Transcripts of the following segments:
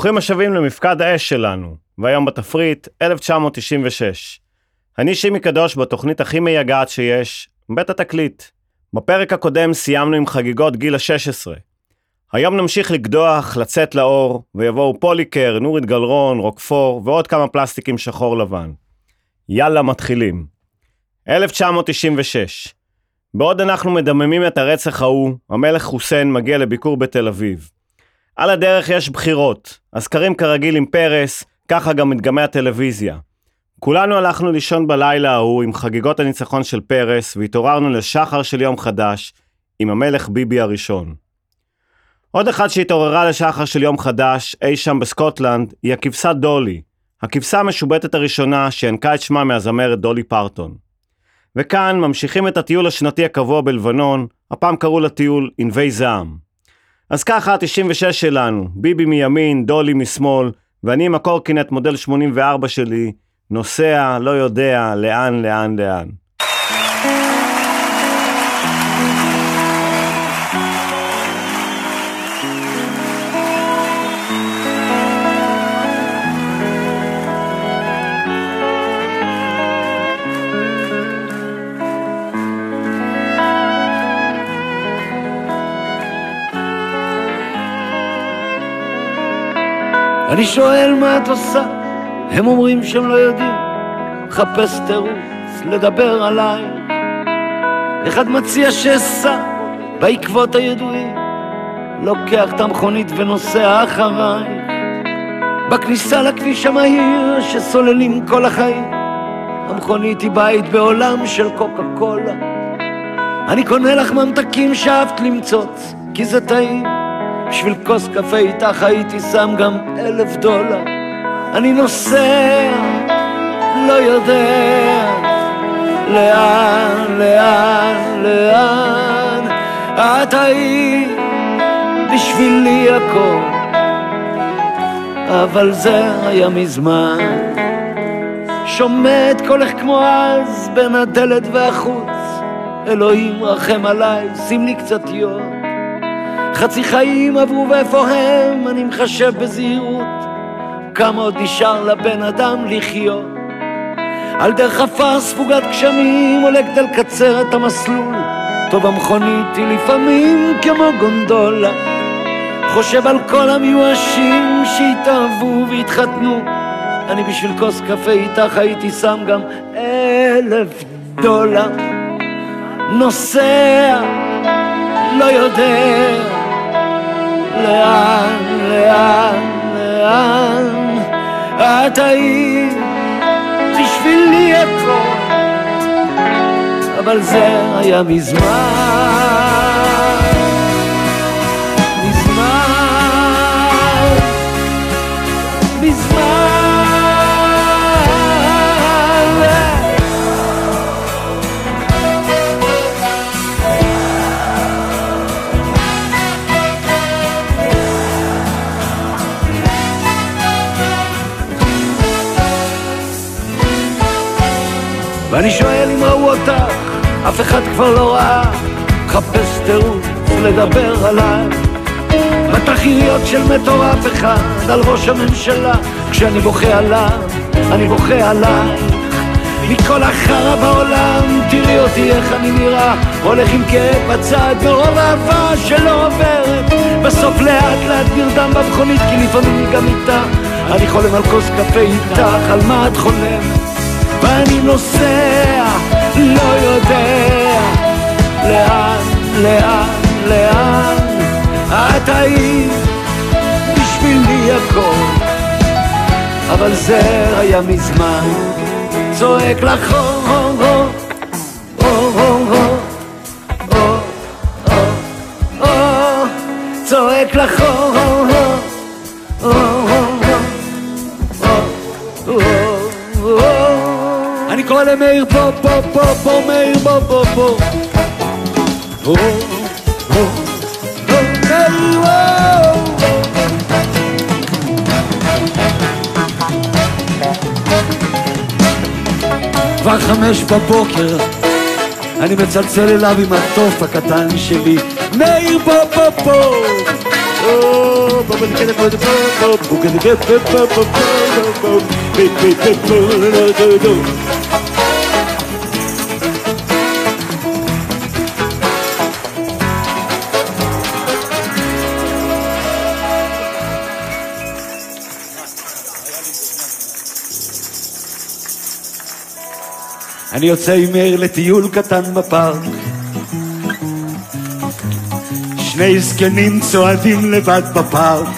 ברוכים השבים למפקד האש שלנו, והיום בתפריט 1996. אני שימי קדוש בתוכנית הכי מייגעת שיש, בית התקליט. בפרק הקודם סיימנו עם חגיגות גיל ה-16. היום נמשיך לקדוח, לצאת לאור, ויבואו פוליקר, נורית גלרון, רוקפור ועוד כמה פלסטיקים שחור לבן. יאללה, מתחילים. 1996. בעוד אנחנו מדממים את הרצח ההוא, המלך חוסיין מגיע לביקור בתל אביב. על הדרך יש בחירות, הסקרים כרגיל עם פרס, ככה גם מדגמי הטלוויזיה. כולנו הלכנו לישון בלילה ההוא עם חגיגות הניצחון של פרס, והתעוררנו לשחר של יום חדש, עם המלך ביבי הראשון. עוד אחת שהתעוררה לשחר של יום חדש, אי שם בסקוטלנד, היא הכבשה דולי, הכבשה המשובטת הראשונה שינקה את שמה מהזמרת דולי פרטון. וכאן ממשיכים את הטיול השנתי הקבוע בלבנון, הפעם קראו לטיול ענבי זעם. אז ככה ה-96 שלנו, ביבי מימין, דולי משמאל, ואני עם הקורקינט מודל 84 שלי, נוסע, לא יודע לאן, לאן, לאן. אני שואל מה את עושה, הם אומרים שהם לא יודעים, חפש תירוץ לדבר עליי. אחד מציע שאסע בעקבות הידועים, לוקח את המכונית ונוסע אחריי. בכניסה לכביש המהיר שסוללים כל החיים, המכונית היא בית בעולם של קוקה קולה. אני קונה לך ממתקים שאהבת למצוץ, כי זה טעים. בשביל כוס קפה איתך הייתי שם גם אלף דולר. אני נוסע, לא יודע לאן, לאן, לאן. את היית בשבילי הכל, אבל זה היה מזמן. שומע את קולך כמו אז בין הדלת והחוץ. אלוהים רחם עליי, שים לי קצת יום. חצי חיים עברו ואיפה הם, אני מחשב בזהירות כמה עוד נשאר לבן אדם לחיות. על דרך עפר ספוגת גשמים עולה כדי לקצר את המסלול. טוב המכונית היא לפעמים כמו גונדולה. חושב על כל המיואשים שהתאהבו והתחתנו. אני בשביל כוס קפה איתך הייתי שם גם אלף דולר. נוסע, לא יודע לאן, לאן, לאן את היית? בשבילי הכל. אבל זה היה מזמן ואני שואל אם ראו אותך, אף אחד כבר לא ראה, חפש תירוץ לדבר עליי. בתחיות של מטורף אחד על ראש הממשלה, כשאני בוכה עליו, אני בוכה עליי. מכל החרא בעולם, תראי אותי איך אני נראה, הולך עם כאב בצד, מרוב אהבה שלא עוברת. בסוף לאט לאט נרדם במכונית, כי לפעמים גם איתה, אני חולם על כוס קפה איתך, על מה את חולמת? ואני נוסע, לא יודע. לאן, לאן, לאן? את היית בשבילי הכל? אבל זה היה מזמן. צועק לך הו הו הו. הו הו הו. צועק לך הו הו למאיר פה, פה, פה, פה, מאיר פה, פה, פה. כבר חמש בבוקר, אני מצלצל אליו עם התוף הקטן שלי, מאיר פה, פה, פה. אני יוצא עם מאיר לטיול קטן בפארק. שני זקנים צועדים לבד בפארק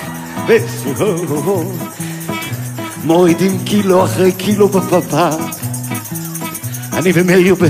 מורידים קילו אחרי קילו בפארק אני ומאיר ב...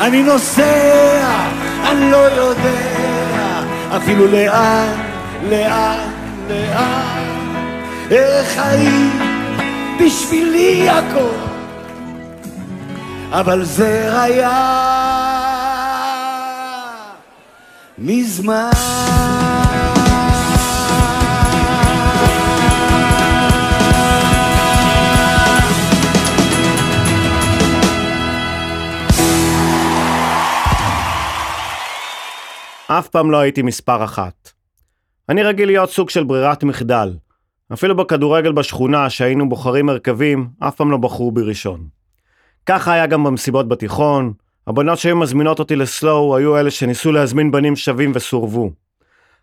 אני נוסע, אני לא יודע. אפילו לאן, לאן, לאן? איך היית בשבילי הכל? אבל זה היה מזמן אף פעם לא הייתי מספר אחת. אני רגיל להיות סוג של ברירת מחדל. אפילו בכדורגל בשכונה, שהיינו בוחרים הרכבים, אף פעם לא בחרו בי ראשון. ככה היה גם במסיבות בתיכון, הבנות שהיו מזמינות אותי לסלואו היו אלה שניסו להזמין בנים שווים וסורבו.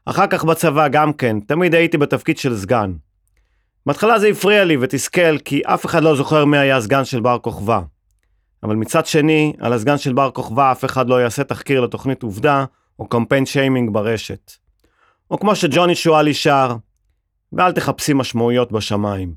אחר כך בצבא גם כן, תמיד הייתי בתפקיד של סגן. בהתחלה זה הפריע לי ותסכל, כי אף אחד לא זוכר מי היה הסגן של בר כוכבא. אבל מצד שני, על הסגן של בר כוכבא אף אחד לא יעשה תחקיר לתוכנית עובדה, או קמפיין שיימינג ברשת. או כמו שג'וני שואלי שר, ואל תחפשי משמעויות בשמיים.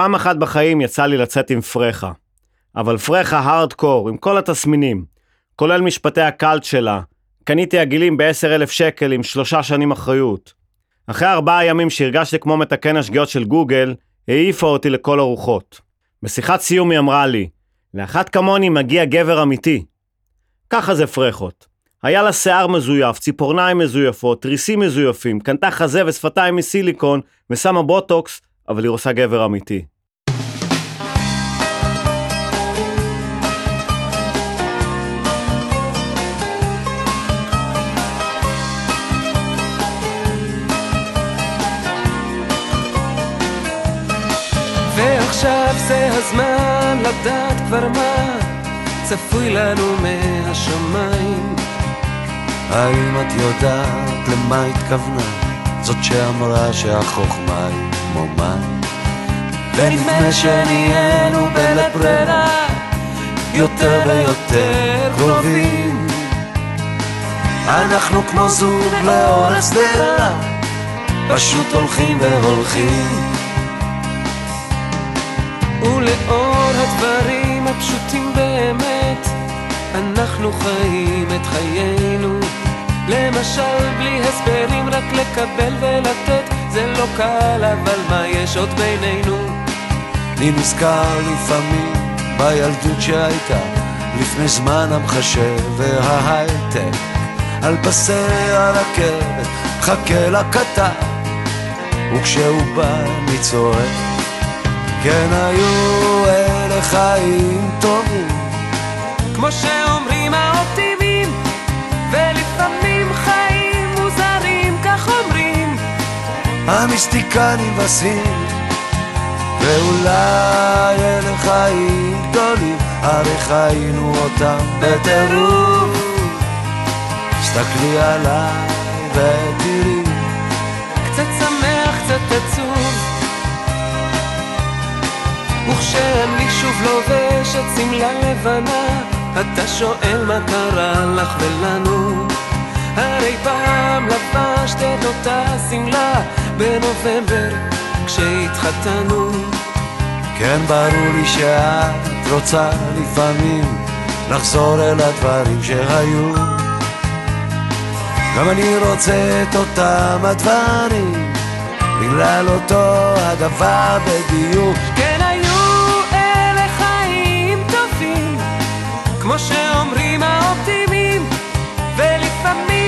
פעם אחת בחיים יצא לי לצאת עם פרחה. אבל פרחה הארדקור, עם כל התסמינים, כולל משפטי הקאלט שלה, קניתי עגילים ב-10,000 שקל עם שלושה שנים אחריות. אחרי ארבעה ימים שהרגשתי כמו מתקן השגיאות של גוגל, העיפה אותי לכל הרוחות. בשיחת סיום היא אמרה לי, לאחת כמוני מגיע גבר אמיתי. ככה זה פרחות. היה לה שיער מזויף, ציפורניים מזויפות, תריסים מזויפים, קנתה חזה ושפתיים מסיליקון, ושמה בוטוקס, אבל היא עושה גבר אמיתי. ועכשיו זה הזמן לדעת כבר מה צפוי לנו מהשמיים. האם את יודעת למה התכוונה? זאת שאמרה שהחוכמה היא כמו מים. ונדמה שנהיינו בלית ברירה יותר ויותר קרובים. אנחנו כמו זוג לאורך שדרה, פשוט הולכים והולכים. ולאור הדברים הפשוטים באמת, אנחנו חיים את חיינו. למשל, בלי הסברים, רק לקבל ולתת, זה לא קל, אבל מה יש עוד בינינו? אני נזכר לפעמים בילדות שהייתה לפני זמן המחשב וההייטק. על פסי הרכבת מחכה לקטר וכשהוא בא אני צועק כן היו אלה חיים טובים. כמו שאומרים המיסטיקנים בסין ואולי אלה חיים גדולים הרי חיינו אותם בטירוף הסתכלי עליי ותראי קצת שמח, קצת עצוב. וכשאני שוב לובש את שמלה לבנה, אתה שואל מה קרה לך ולנו. הרי פעם לבשת את אותה שמלה בנובמבר כשהתחתנו. כן ברור לי שאת רוצה לפעמים לחזור אל הדברים שהיו גם אני רוצה את אותם הדברים בגלל אותו הדבר בדיוק כן היו אלה חיים טובים, כמו שאומרים האופטימים, ולפעמים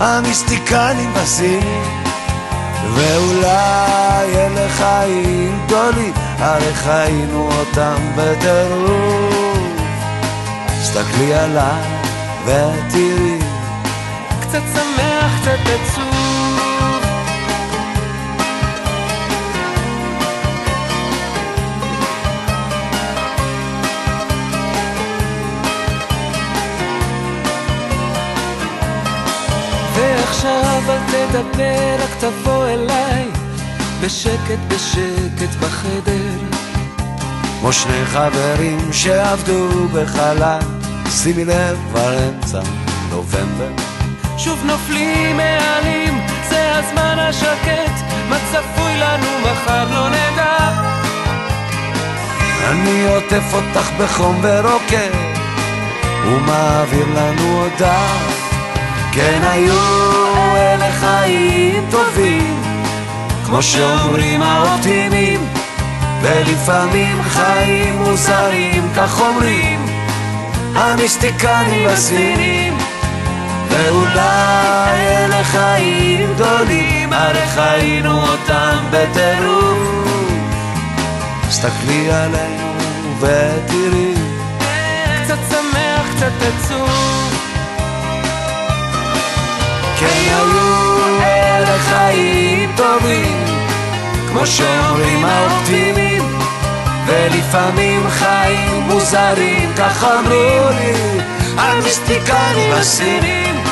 המיסטיקנים בסין ואולי אלה חיים גדולים הרי חיינו אותם בטירוף הסתכלי עליי ותראי קצת שמח, קצת עצוב. ועכשיו אל תדבר, רק תבוא אליי, בשקט בשקט בחדר. כמו שני חברים שעבדו בחלל שימי לב כבר אמצע נובמבר שוב נופלים מעלים, זה הזמן השקט, מה צפוי לנו מחר לא נדע. אני עוטף אותך בחום ורוקד ומעביר לנו הודעה כן היו אלה חיים טובים. כמו שאומרים האופטימים ולפעמים חיים מוזרים כך אומרים המיסטיקנים בסינים ואולי אלה חיים גדולים הרי חיינו אותם בטירוף. הסתכלי עלינו ותראי. קצת שמח, קצת עצוב. כן היו אלה חיים טובים כמו שאומרים האופטימים ולפעמים חיים מוזרים כך אמרו לי המיסטיקנים הסינים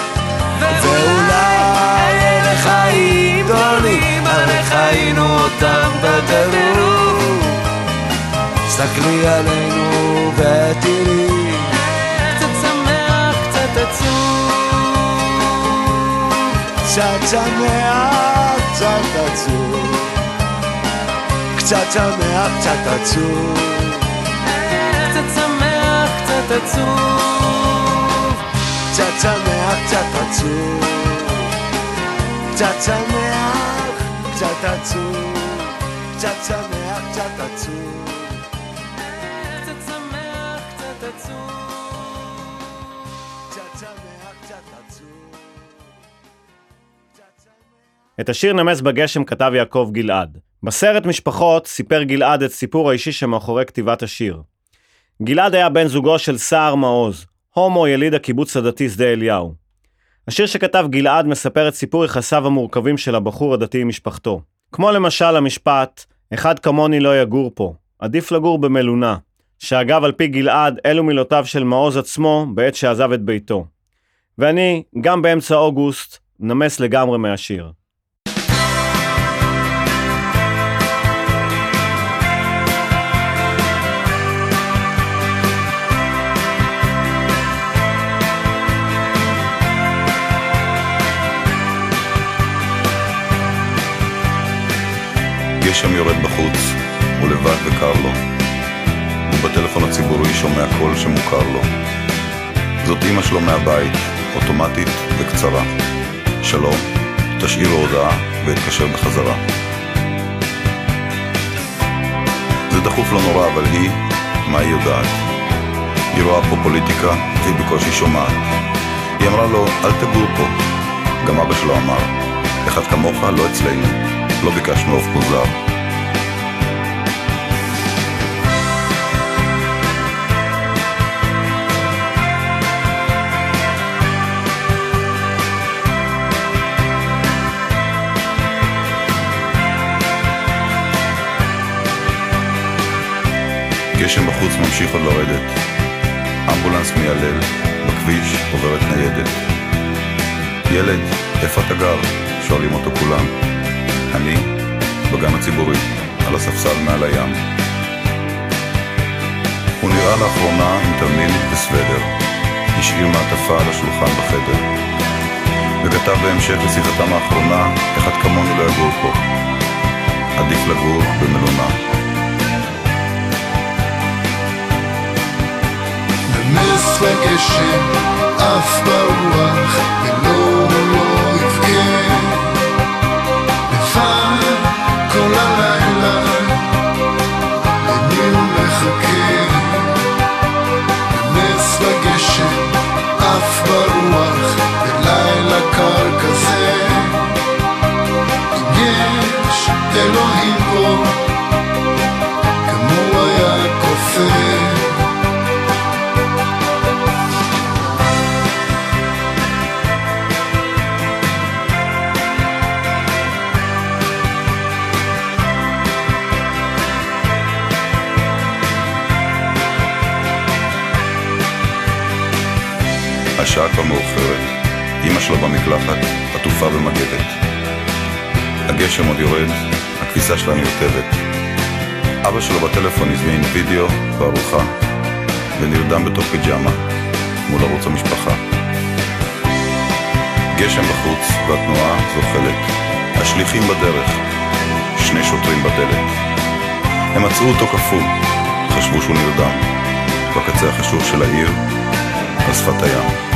ואולי אלה חיים גדולים הרי חיינו אותם בטירוף הסתכלי עלינו ותראי קצת שמח, קצת עצוב. קצת שמח, קצת עצוב. קצת שמח, קצת עצוב. קצת שמח, קצת עצוב. קצת שמח, קצת עצוב. קצת שמח, קצת עצוב. קצת שמח, קצת עצוב. את השיר נמס בגשם כתב יעקב גלעד. בסרט משפחות סיפר גלעד את סיפור האישי שמאחורי כתיבת השיר. גלעד היה בן זוגו של סער מעוז, הומו יליד הקיבוץ הדתי שדה אליהו. השיר שכתב גלעד מספר את סיפור יחסיו המורכבים של הבחור הדתי עם משפחתו. כמו למשל המשפט, אחד כמוני לא יגור פה, עדיף לגור במלונה, שאגב על פי גלעד אלו מילותיו של מעוז עצמו בעת שעזב את ביתו. ואני, גם באמצע אוגוסט, נמס לגמרי מהשיר. גשם יורד בחוץ, הוא לבד וקר לו. ובטלפון הציבורי שומע קול שמוכר לו. זאת אמא שלו מהבית, אוטומטית וקצרה. שלום, תשאיר הודעה ואתקשר בחזרה. זה דחוף לא נורא, אבל היא, מה היא יודעת? היא רואה פה פוליטיקה, והיא בקושי שומעת. היא אמרה לו, אל תגור פה. גם אבא שלו אמר, אחד כמוך לא אצלנו. לא ביקשנו עוף מוזר. גשם בחוץ ממשיך עוד לרדת. אמבולנס מיילל, בכביש עוברת ניידת. ילד, איפה אתה גר? שואלים אותו כולם. אני, בגן הציבורי, על הספסל מעל הים. הוא נראה לאחרונה עם תרמיל וסוודר. השאיר מעטפה על השולחן בחדר. וכתב בהמשך לשיחתם האחרונה, אחד כמוני לא יגור פה. עדיף לגור במלונה. נמס וגשם, עף ברוח, ולא כל הלילה, למי הוא מחכה? נמס וגשם, עף ברוח, בלילה קר כזה. אם יש אלוהים פה, השעה כבר מאוחרת. אמא שלו במקלחת, עטופה במגבת. הגשם עוד יורד, הכביסה שלה מיוטבת. אבא שלו בטלפון הזמין וידאו וארוחה, ונרדם בתוך פיג'מה, מול ערוץ המשפחה. גשם בחוץ והתנועה זוחלת. השליחים בדרך, שני שוטרים בדלת. הם מצאו אותו קפוא, חשבו שהוא נרדם. בקצה החשוך של העיר, על שפת הים.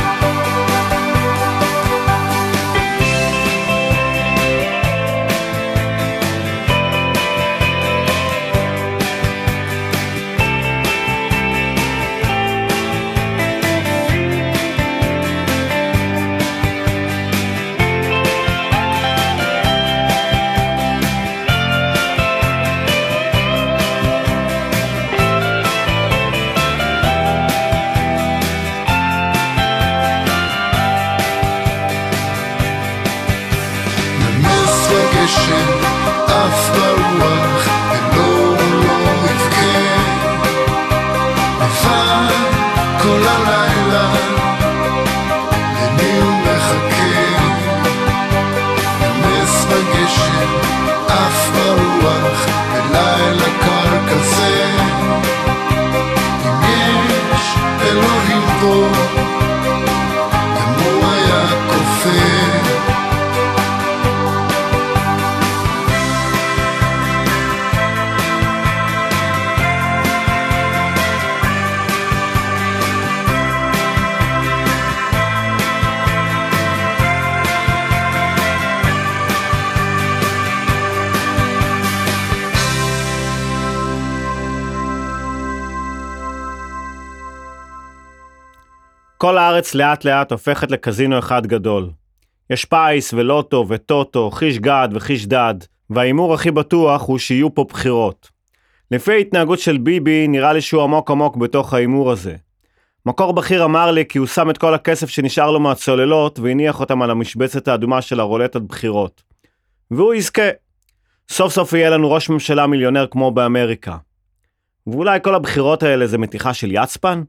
I love. כל הארץ לאט לאט הופכת לקזינו אחד גדול. יש פיס ולוטו וטוטו, חיש גד וחיש דד, וההימור הכי בטוח הוא שיהיו פה בחירות. לפי ההתנהגות של ביבי, נראה לי שהוא עמוק עמוק בתוך ההימור הזה. מקור בכיר אמר לי כי הוא שם את כל הכסף שנשאר לו מהצוללות והניח אותם על המשבצת האדומה של הרולטת בחירות. והוא יזכה. סוף סוף יהיה לנו ראש ממשלה מיליונר כמו באמריקה. ואולי כל הבחירות האלה זה מתיחה של יצפן?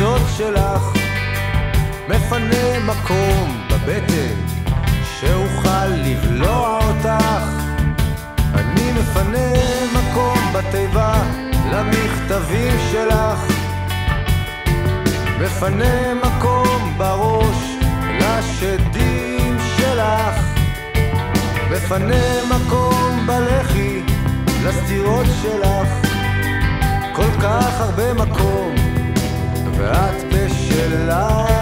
ללחיצות שלך מפנה מקום בבטן שאוכל לבלוע אותך. אני מפנה מקום בתיבה למכתבים שלך. מפנה מקום בראש לשדים שלך. מפנה מקום בלחי לסתירות שלך. כל כך הרבה מקום ואת בשלך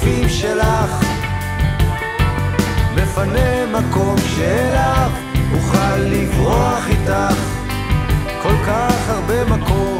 לכפכפים שלך. מפנה מקום שאליו אוכל לברוח איתך. כל כך הרבה מקום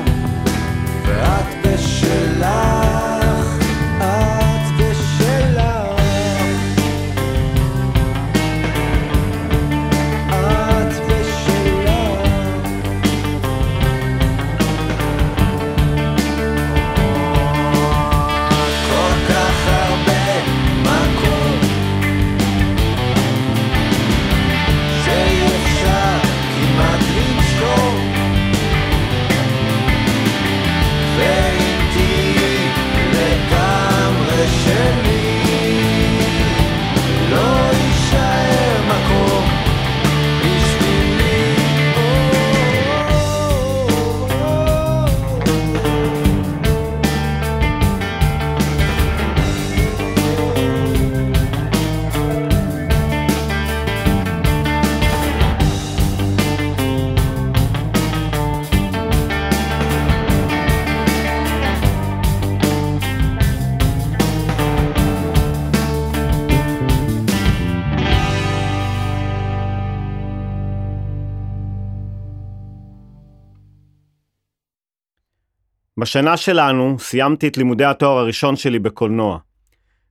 בשנה שלנו סיימתי את לימודי התואר הראשון שלי בקולנוע.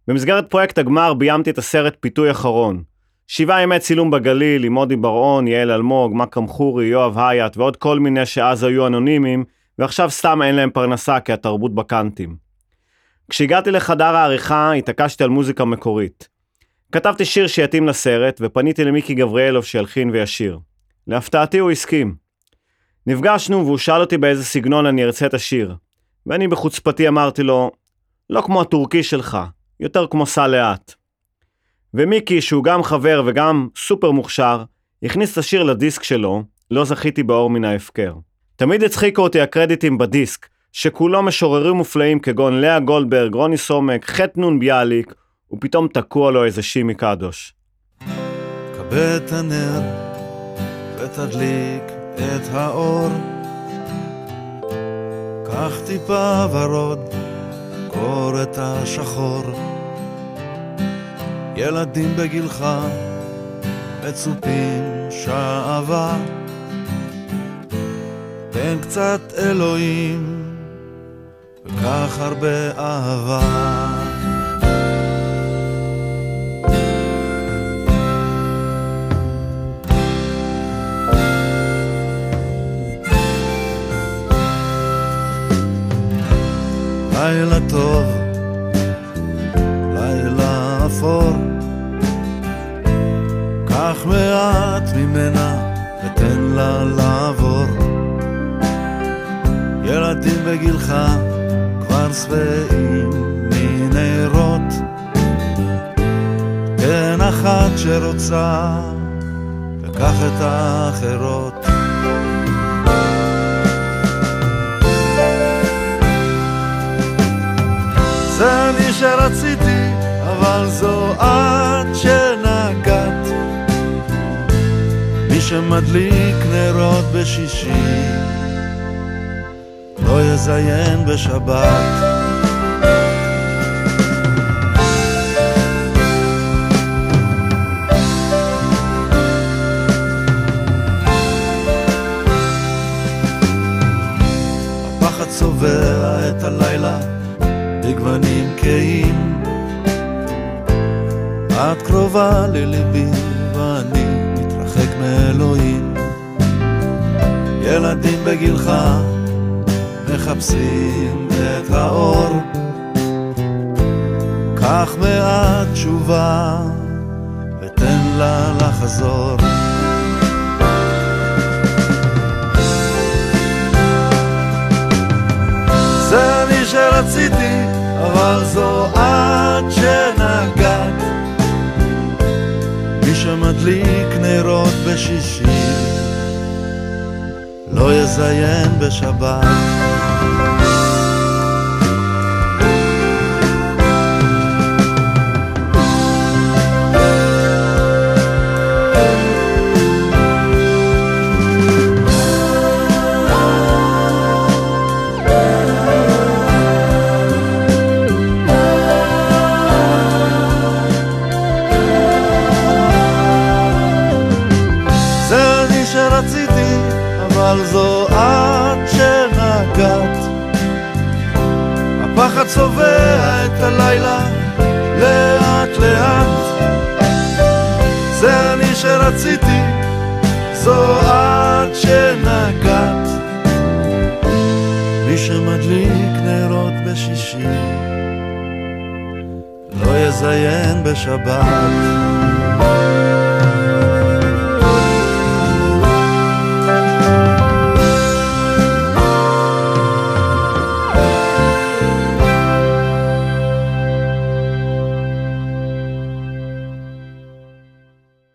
במסגרת פרויקט הגמר ביימתי את הסרט פיתוי אחרון. שבעה ימי צילום בגליל עם מודי בר-און, יעל אלמוג, מכרם חורי, יואב הייט ועוד כל מיני שאז היו אנונימיים, ועכשיו סתם אין להם פרנסה כי התרבות בקאנטים. כשהגעתי לחדר העריכה התעקשתי על מוזיקה מקורית. כתבתי שיר שיתאים לסרט ופניתי למיקי גבריאלוב שילחין וישיר. להפתעתי הוא הסכים. נפגשנו והוא שאל אותי באיזה סגנון אני ארצה את השיר. ואני בחוצפתי אמרתי לו, לא כמו הטורקי שלך, יותר כמו סע לאט. ומיקי, שהוא גם חבר וגם סופר מוכשר, הכניס את השיר לדיסק שלו, לא זכיתי באור מן ההפקר. תמיד הצחיקו אותי הקרדיטים בדיסק, שכולו משוררים מופלאים כגון לאה גולדברג, רוני סומק, חטא נון ביאליק, ופתאום תקוע לו איזה שימי קדוש. כבד את הנר ותדליק את האור. קח טיפה ורוד, קור את השחור. ילדים בגילך מצופים שעבה. תן קצת אלוהים וקח הרבה אהבה. לילה טוב, לילה אפור. קח מעט ממנה ותן לה לעבור. ילדים בגילך כבר שבעים מנרות. תן אחת שרוצה, וקח את האחרות. זה אני שרציתי, אבל זו את שנגעת. מי שמדליק נרות בשישי, לא יזיין בשבת. קרובה לליבי ואני מתרחק מאלוהים. ילדים בגילך מחפשים את האור. קח מעט תשובה ותן לה לחזור. זה אני שרציתי, אבל זו את שנגעת. מי שמדליק נרות בשישי, לא יזיין בשבת. אבל זו את שנגעת. הפחד צובע את הלילה לאט לאט. זה אני שרציתי, זו את שנגעת. מי שמדליק נרות בשישי, לא יזיין בשבת.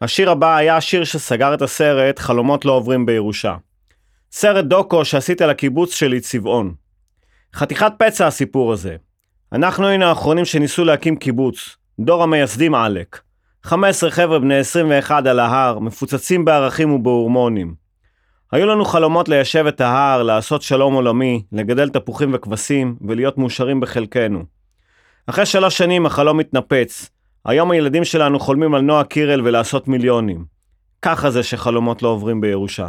השיר הבא היה השיר שסגר את הסרט חלומות לא עוברים בירושה. סרט דוקו שעשיתי על הקיבוץ שלי צבעון. חתיכת פצע הסיפור הזה. אנחנו היינו האחרונים שניסו להקים קיבוץ, דור המייסדים עלק. 15 חבר'ה בני 21 על ההר, מפוצצים בערכים ובהורמונים. היו לנו חלומות ליישב את ההר, לעשות שלום עולמי, לגדל תפוחים וכבשים ולהיות מאושרים בחלקנו. אחרי שלוש שנים החלום התנפץ. היום הילדים שלנו חולמים על נועה קירל ולעשות מיליונים. ככה זה שחלומות לא עוברים בירושה.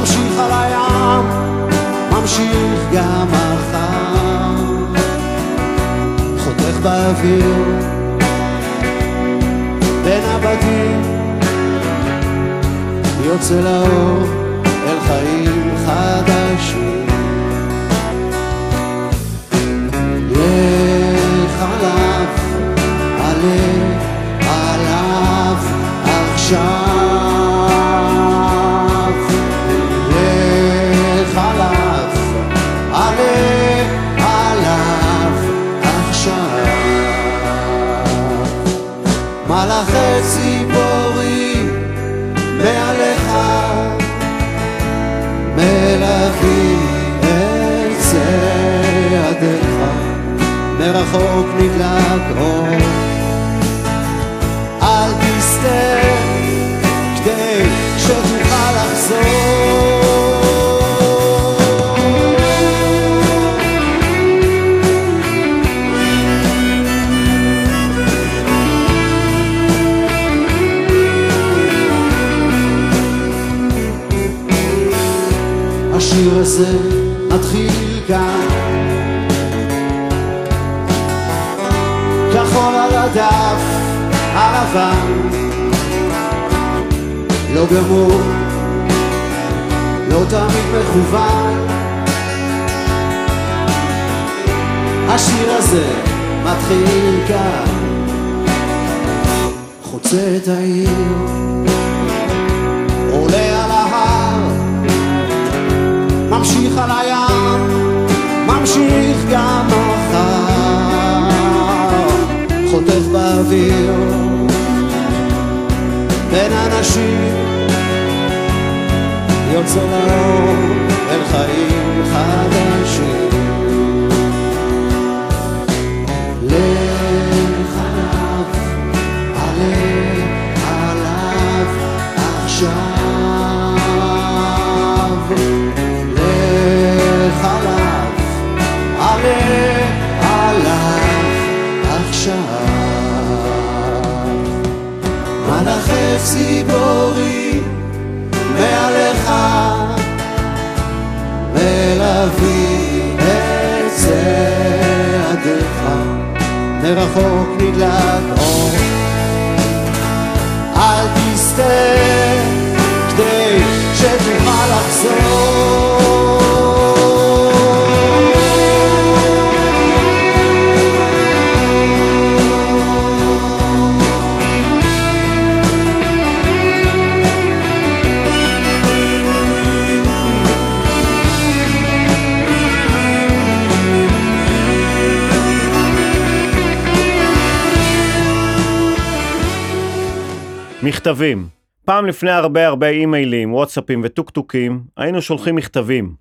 ממשיך על הים ממשיך גם מחר חותך באוויר בין הבתים יוצא לאור אל חיים חדשים. לך מרחוק נדלק אור אל תסתה כדי שתוכל לחזור. השיר הזה לא גמור, לא תמיד מכוון. השיר הזה מתחיל כאן חוצה את העיר עולה על ההר ממשיך על הים, ממשיך גם מחר, חוטף באוויר בין אנשים, יוצא לאור אל חיים חדשים. לך עליו, עלה עליו עכשיו. לך עליו, עלה עליו עכשיו. מלאכי ציפורים מרחוק נדלק אור. אל תסתה כדי שתוכל לחזור מכתבים. פעם לפני הרבה הרבה אימיילים, וואטסאפים וטוקטוקים, היינו שולחים מכתבים.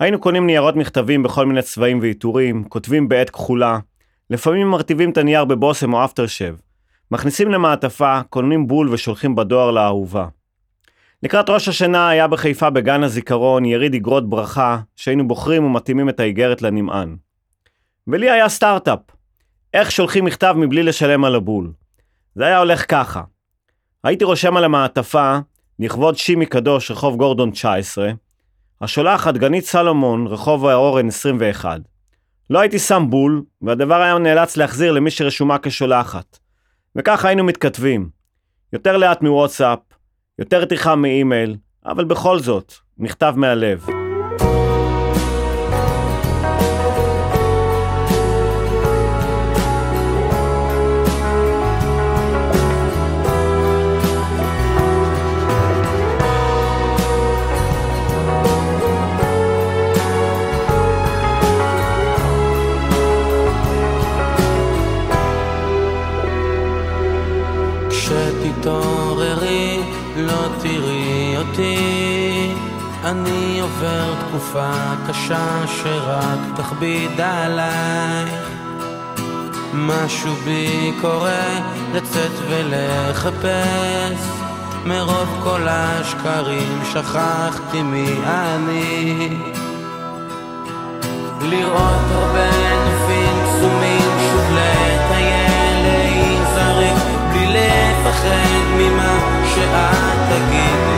היינו קונים ניירות מכתבים בכל מיני צבעים ועיטורים, כותבים בעת כחולה, לפעמים מרטיבים את הנייר בבושם או אפטרשב, מכניסים למעטפה, קונים בול ושולחים בדואר לאהובה. לקראת ראש השנה היה בחיפה בגן הזיכרון יריד אגרות ברכה, שהיינו בוחרים ומתאימים את האיגרת לנמען. ולי היה סטארט-אפ, איך שולחים מכתב מבלי לשלם על הבול. זה היה הולך ככה. הייתי רושם על המעטפה, לכבוד שימי קדוש, רחוב גורדון 19, השולחת גנית סלומון, רחוב האורן 21. לא הייתי שם בול, והדבר היה נאלץ להחזיר למי שרשומה כשולחת. וככה היינו מתכתבים. יותר לאט מוואטסאפ, יותר טרחה מאימייל, אבל בכל זאת, מכתב מהלב. אני עובר תקופה קשה שרק תכביד עלייך משהו בי קורא לצאת ולחפש. מרוב כל השקרים שכחתי מי אני. לראות הרבה נופים קסומים שוב לטייל להיזרק בלי לפחד ממה שאת תגידי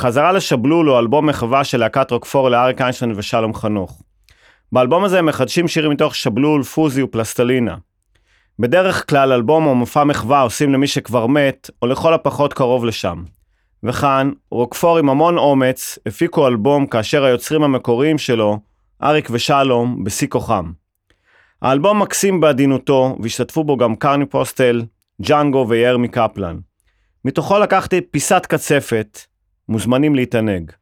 בחזרה לשבלול הוא אלבום מחווה של להקת רוקפור לאריק איינשטיין ושלום חנוך. באלבום הזה הם מחדשים שירים מתוך שבלול, פוזי ופלסטלינה. בדרך כלל אלבום או מופע מחווה עושים למי שכבר מת, או לכל הפחות קרוב לשם. וכאן, רוקפור עם המון אומץ, הפיקו אלבום כאשר היוצרים המקוריים שלו, אריק ושלום, בשיא כוחם. האלבום מקסים בעדינותו, והשתתפו בו גם קרני פוסטל, ג'אנגו וירמי קפלן. מתוכו לקחתי פיסת קצפת, מוזמנים להתענג. ♪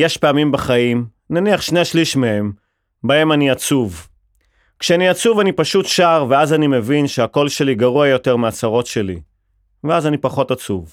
יש פעמים בחיים, נניח שני שליש מהם, בהם אני עצוב. כשאני עצוב אני פשוט שר, ואז אני מבין שהקול שלי גרוע יותר מהצרות שלי. ואז אני פחות עצוב.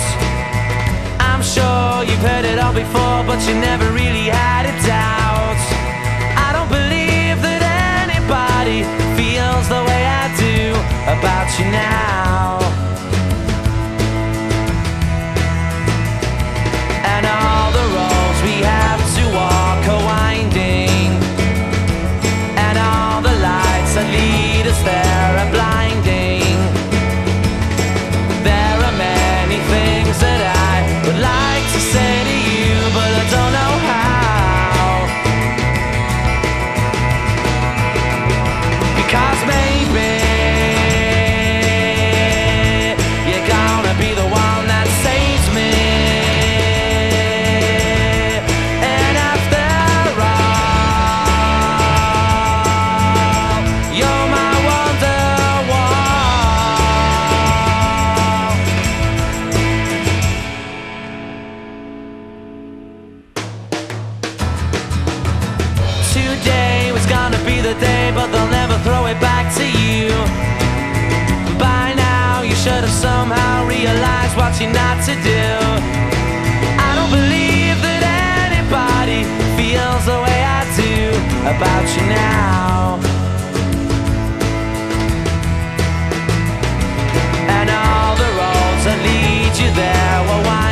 But you never really had a doubt. I don't believe that anybody feels the way I do about you now. Realized what you're not to do. I don't believe that anybody feels the way I do about you now. And all the roads that lead you there were winding.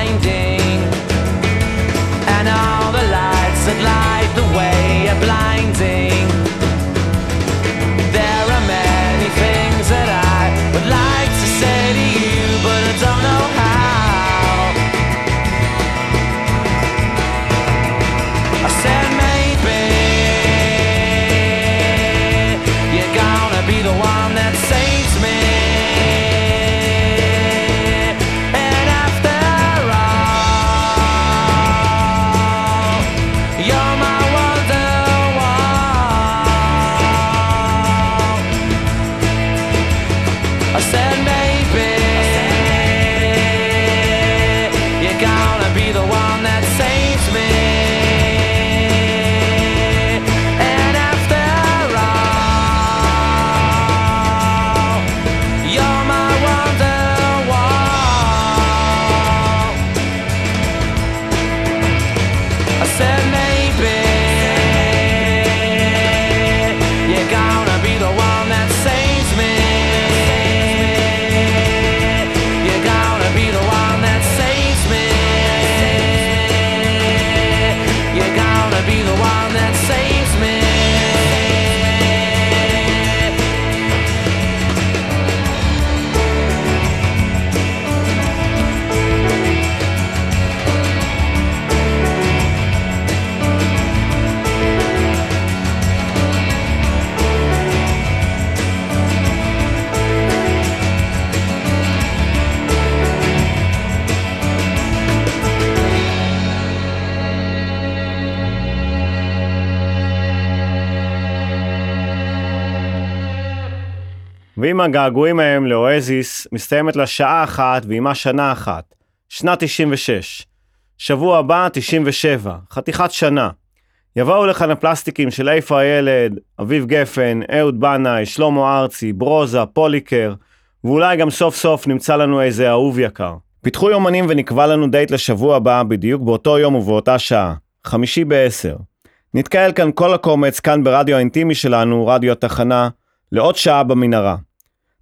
ואם הגעגועים ההם לאואזיס מסתיימת לה שעה אחת ועימה שנה אחת, שנת 96. שבוע הבא 97, חתיכת שנה. יבואו לכאן הפלסטיקים של איפה הילד, אביב גפן, אהוד בנאי, שלמה ארצי, ברוזה, פוליקר, ואולי גם סוף סוף נמצא לנו איזה אהוב יקר. פיתחו יומנים ונקבע לנו דייט לשבוע הבא בדיוק באותו יום ובאותה שעה, חמישי בעשר. נתקהל כאן כל הקומץ כאן ברדיו האינטימי שלנו, רדיו התחנה, לעוד שעה במנהרה.